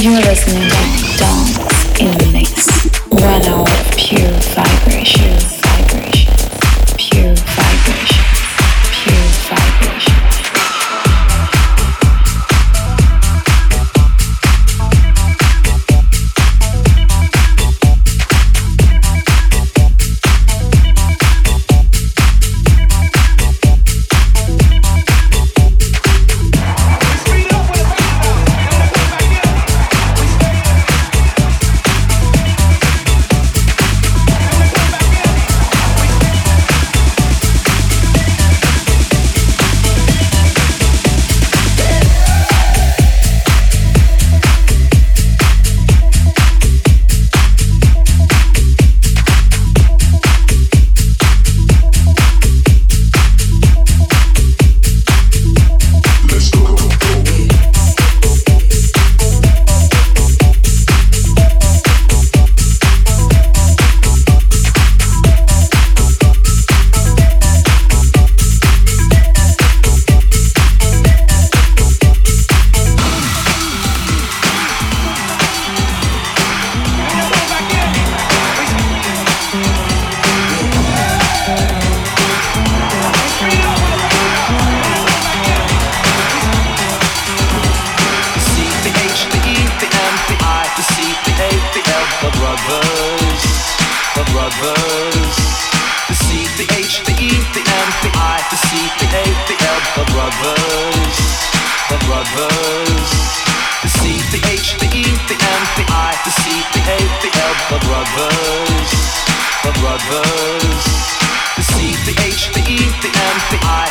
You're listening to Dawn in the Mix.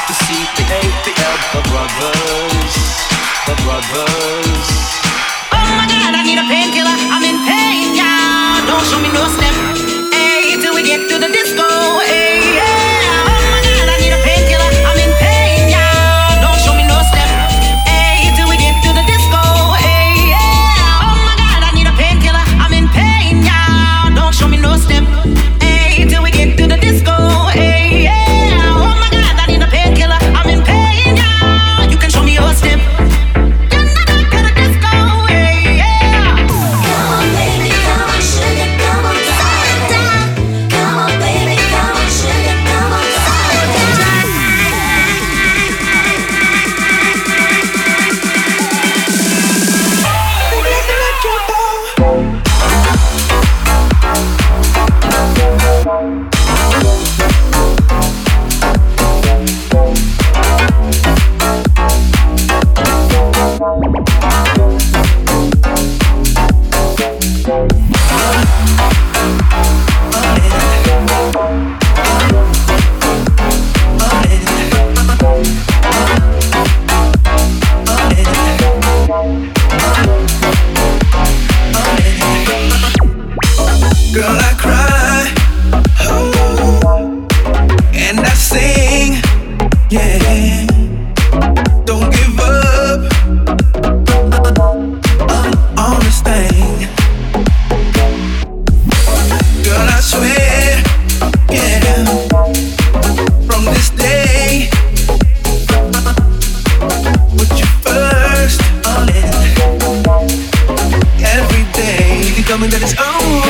to see the eight, the L, the brothers, the brothers. Oh my God, I need a painkiller. I'm in pain, Yeah, Don't show me no step. tell me that it's over.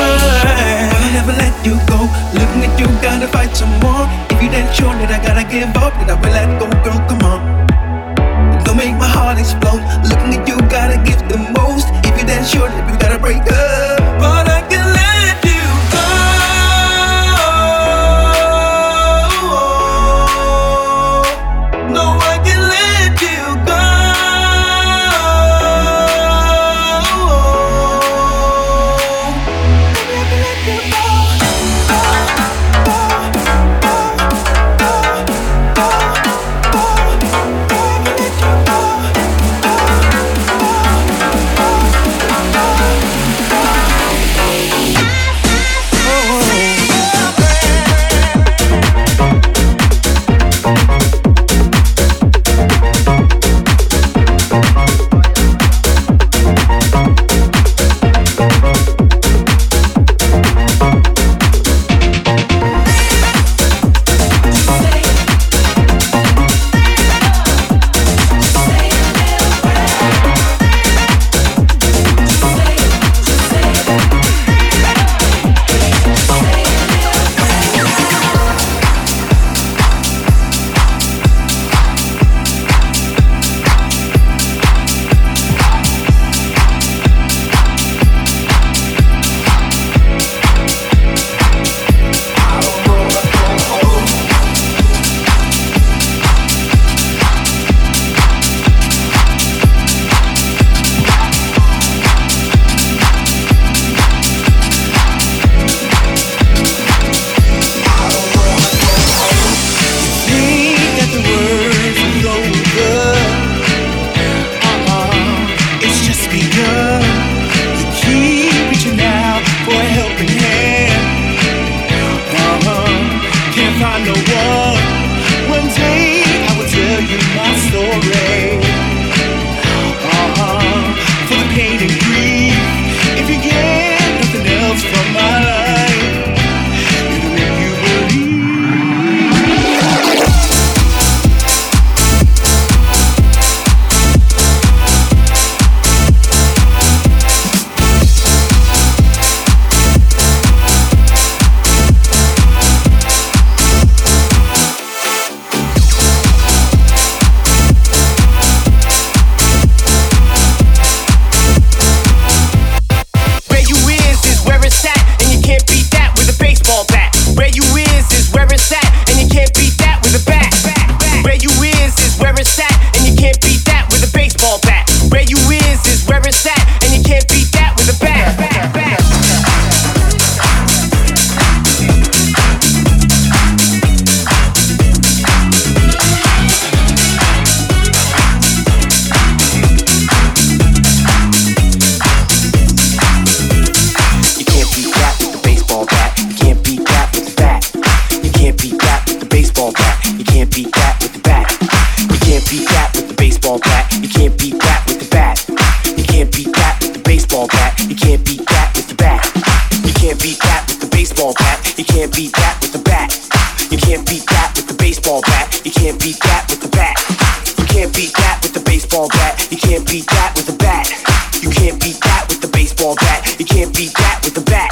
that. You can't beat that with a bat.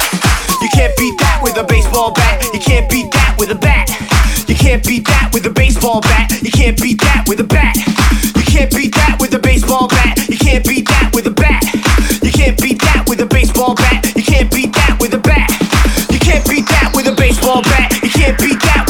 You can't beat that with a baseball bat. You can't beat that with a bat. You can't beat that with a baseball bat. You can't beat that with a bat. You can't beat that with a baseball bat. You can't beat that with a bat. You can't beat that with a baseball bat. You can't beat that with a bat. You can't beat that with a baseball bat. You can't beat that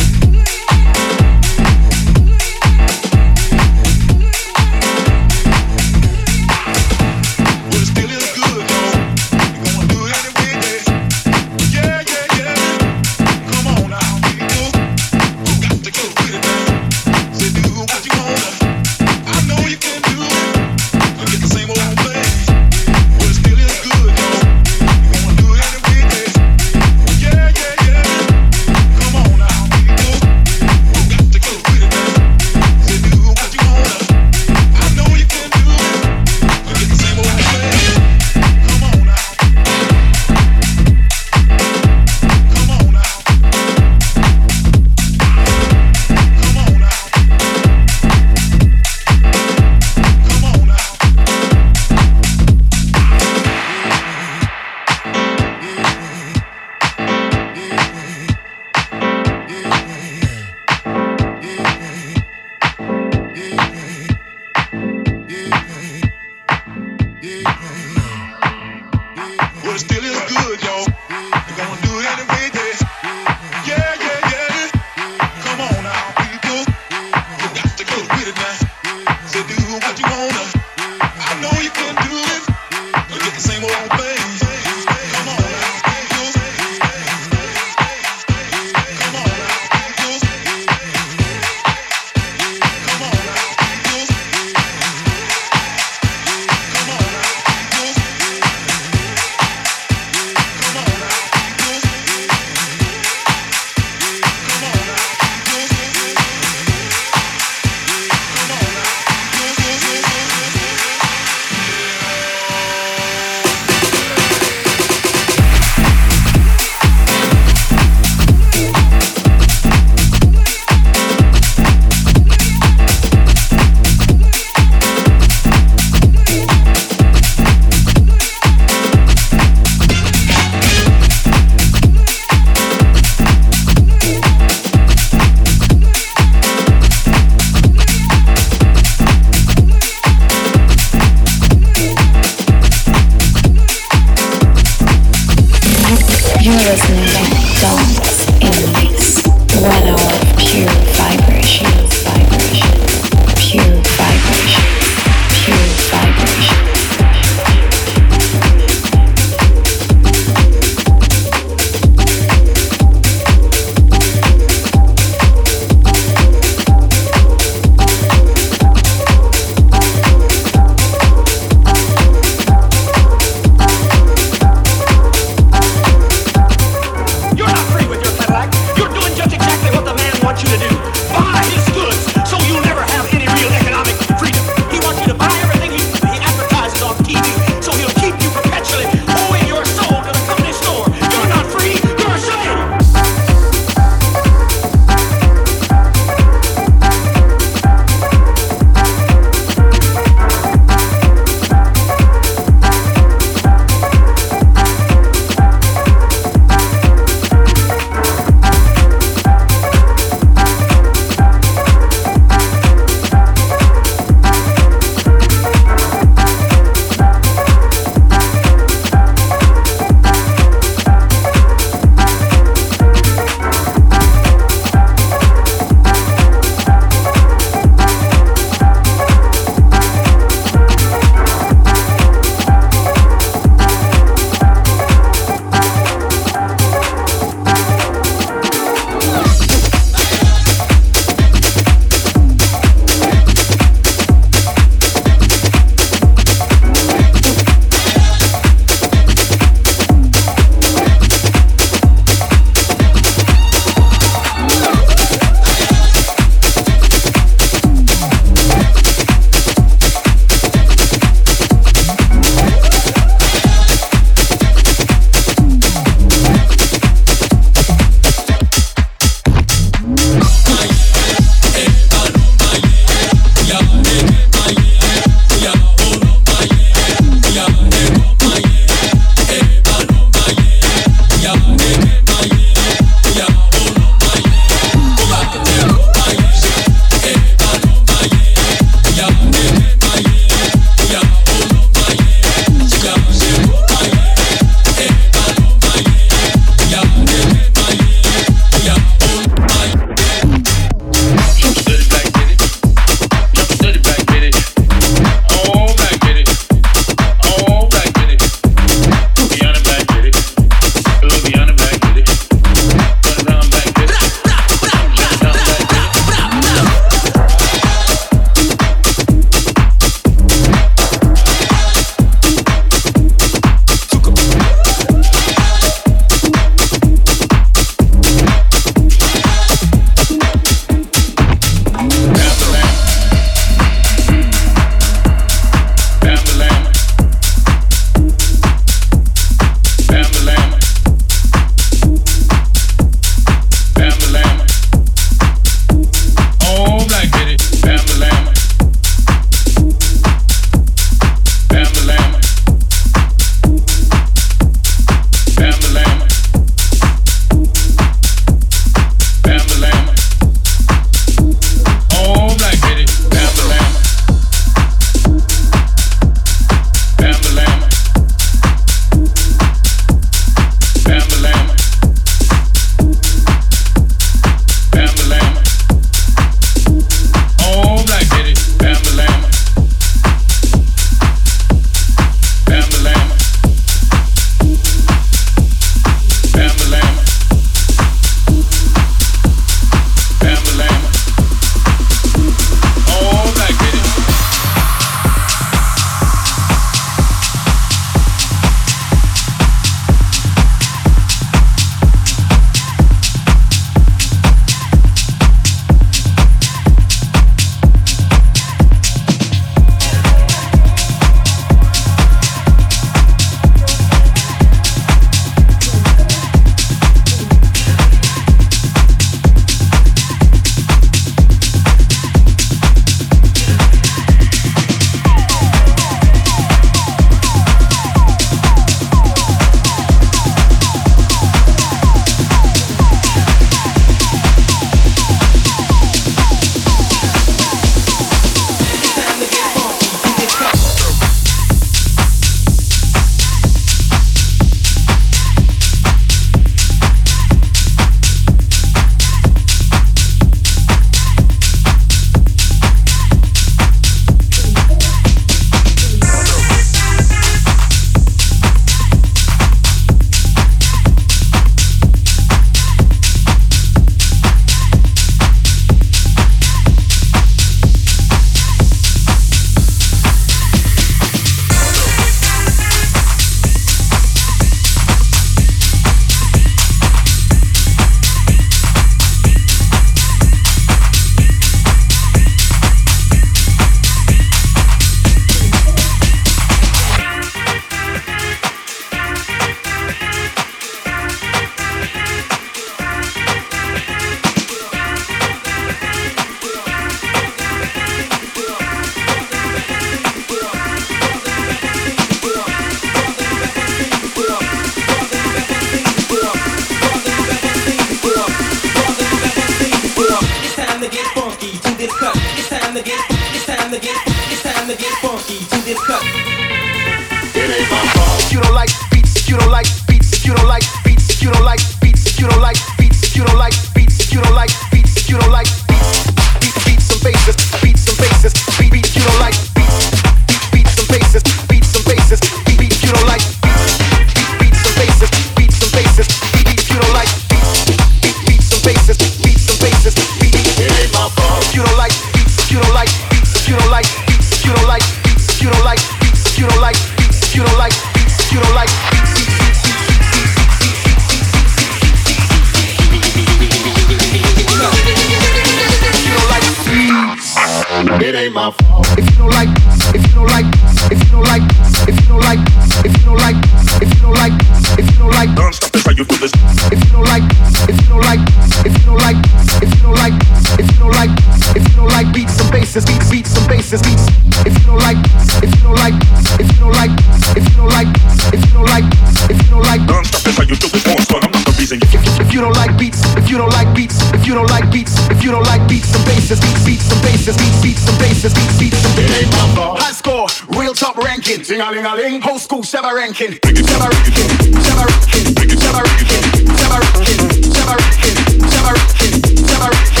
ranking, ting a ling a ling. Whole school shabba ranking, shabba ranking, shabba ranking, shabba ranking, ranking, ranking, ranking, ranking.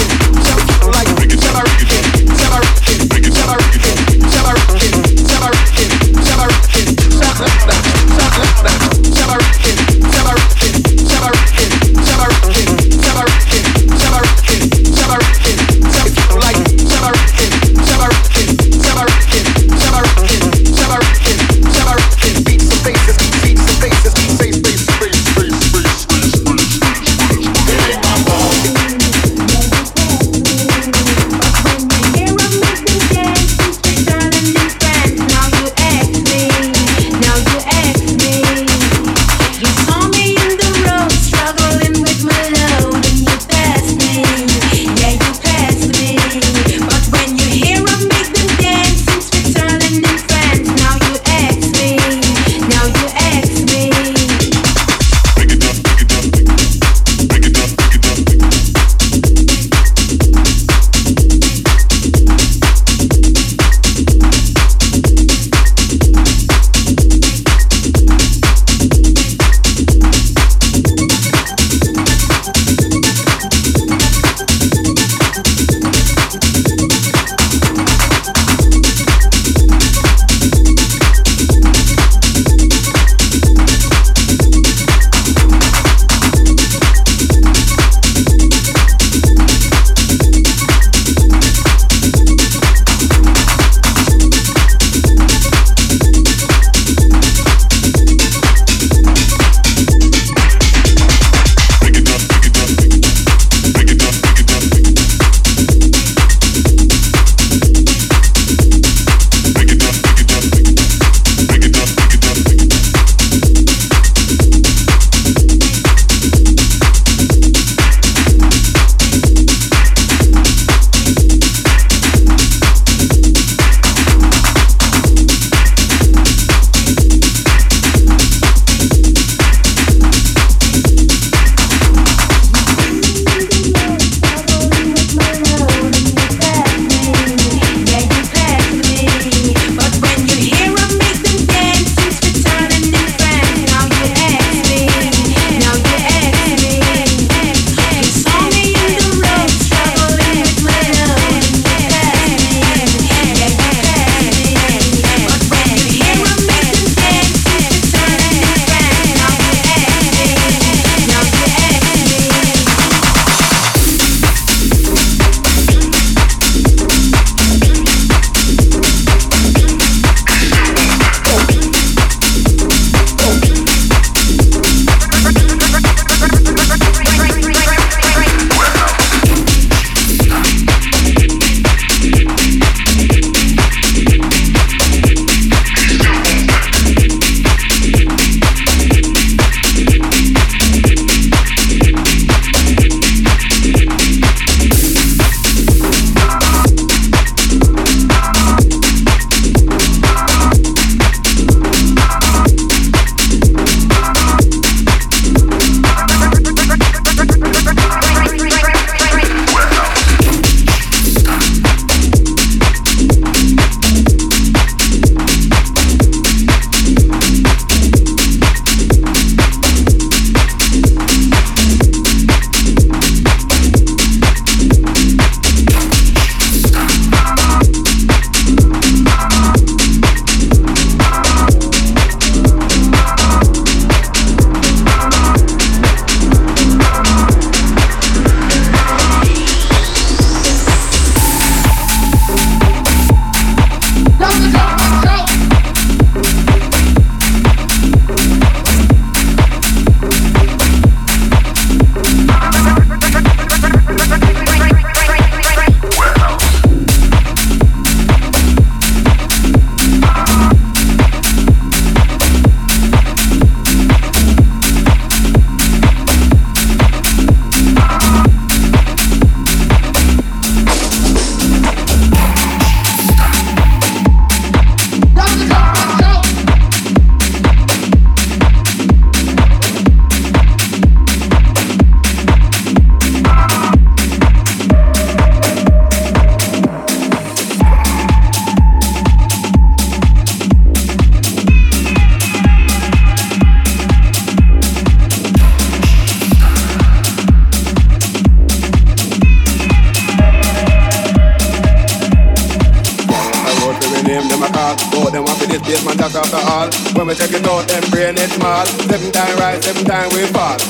Small. Seven time rise, seven time we fall.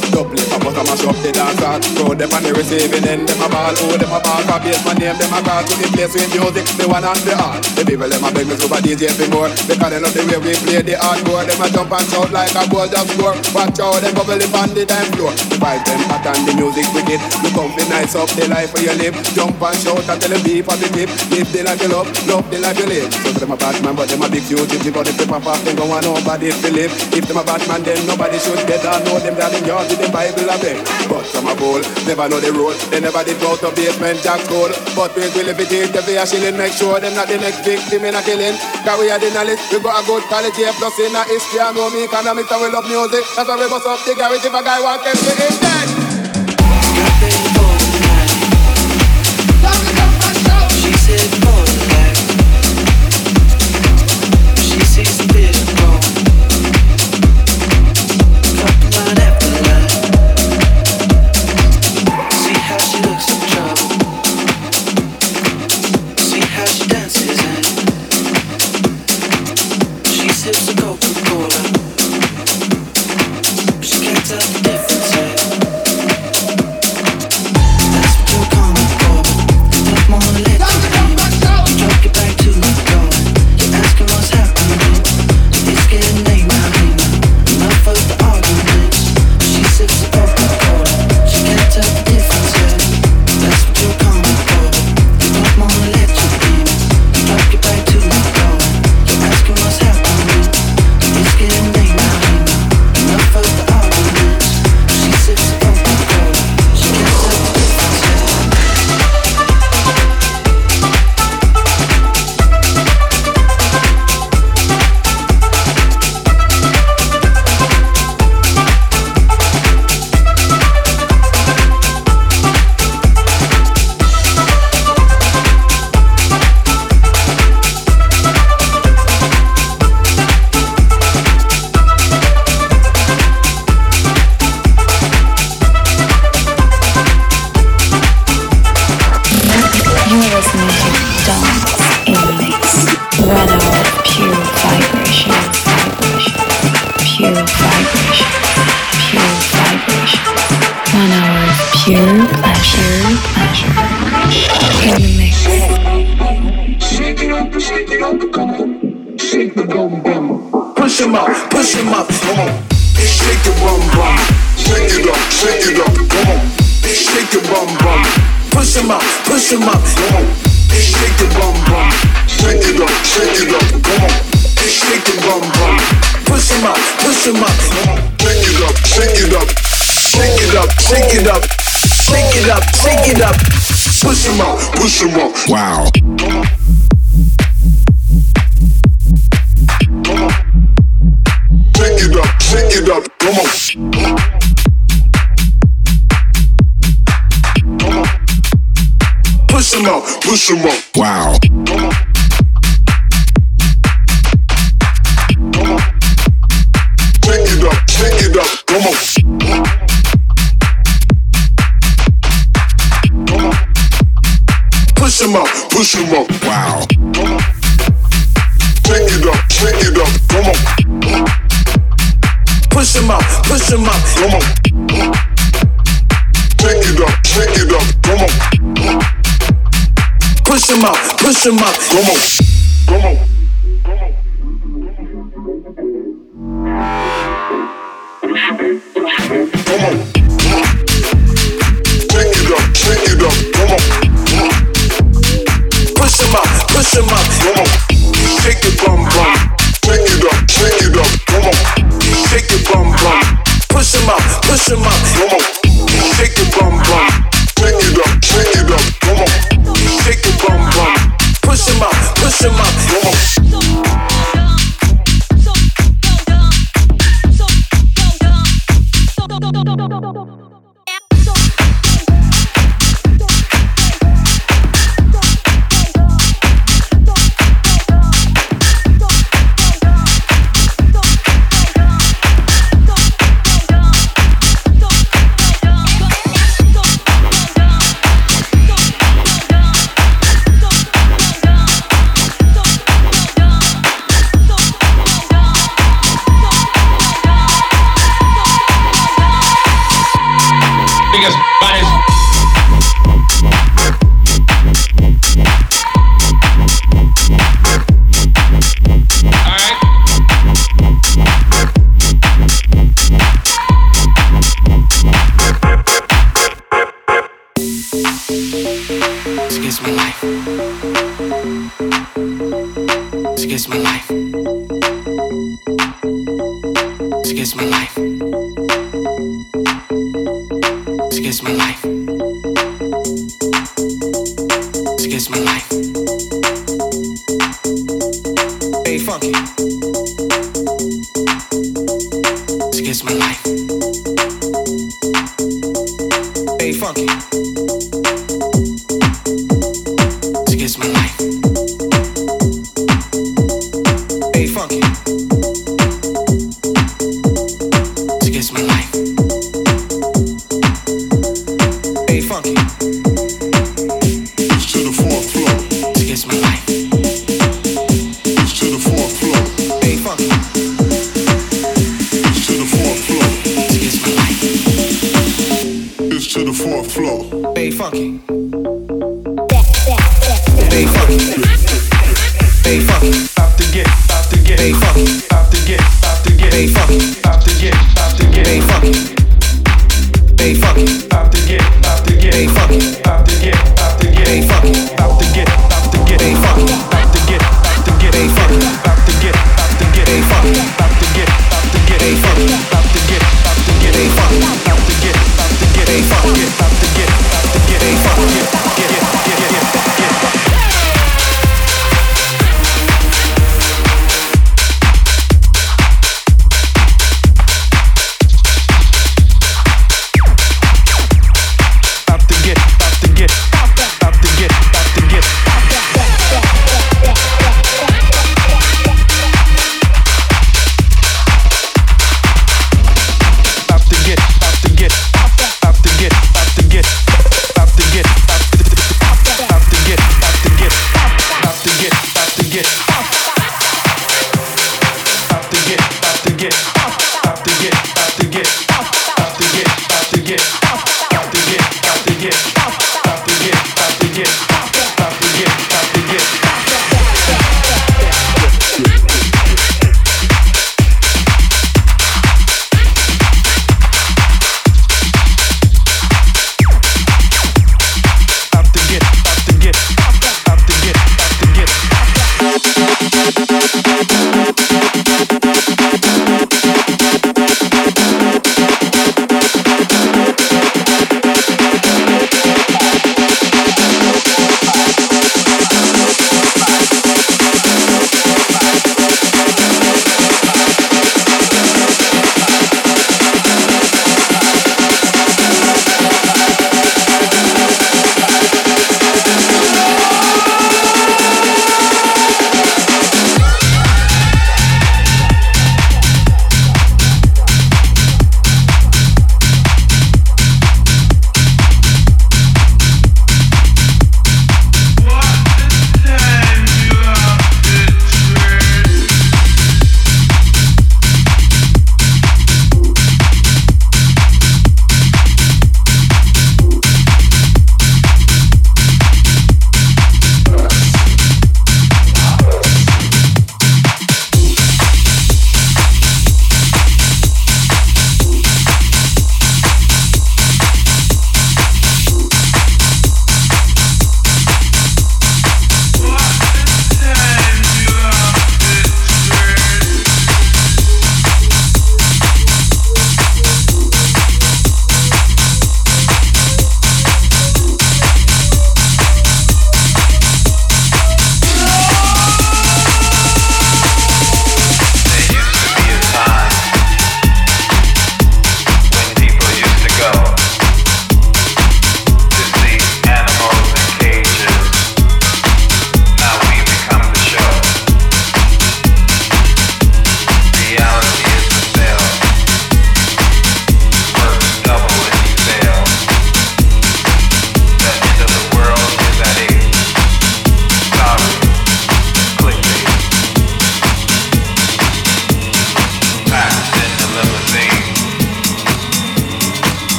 Throw them on the receiving end, them a ball. Oh, them a ball, for base, my name, them a call to the place with music, the one and the all. The people, them a beg me super DJ for more. Because they love the way we play the hardcore. Them a jump and shout like a goal just score. Watch out, them bubble up on the dance floor. The vibe, them hot and the music wicked. You come fi nice up the life where you live. Jump and shout and tell them be positive. Live the life you love, love the life you live. So them a bad man, but them a big. But if they pop off, then go on nobody to live. If them a bad man, then nobody should get on. Know them that in yard with the Bible a beg. But some a never know the road. They never did go to basement jack school. But we will it is the a shilling, make sure them not the next victim in a killing. Cause we are the knowledge, we got a good quality plus in a history I know me economics and we love music. That's why we bust up the garage if a guy want to be in Push him up, push him up. Wow. Shake it up, shake it up, come on. Push him up, push him up. Wow. Push him up. Wow. Shake it up, shake it up, come on. Push him up, push him up. Come on. Shake it up, shake it up, come on. Push him up, push him up. Come on. Come on. niggas bodies. My life. It's my life.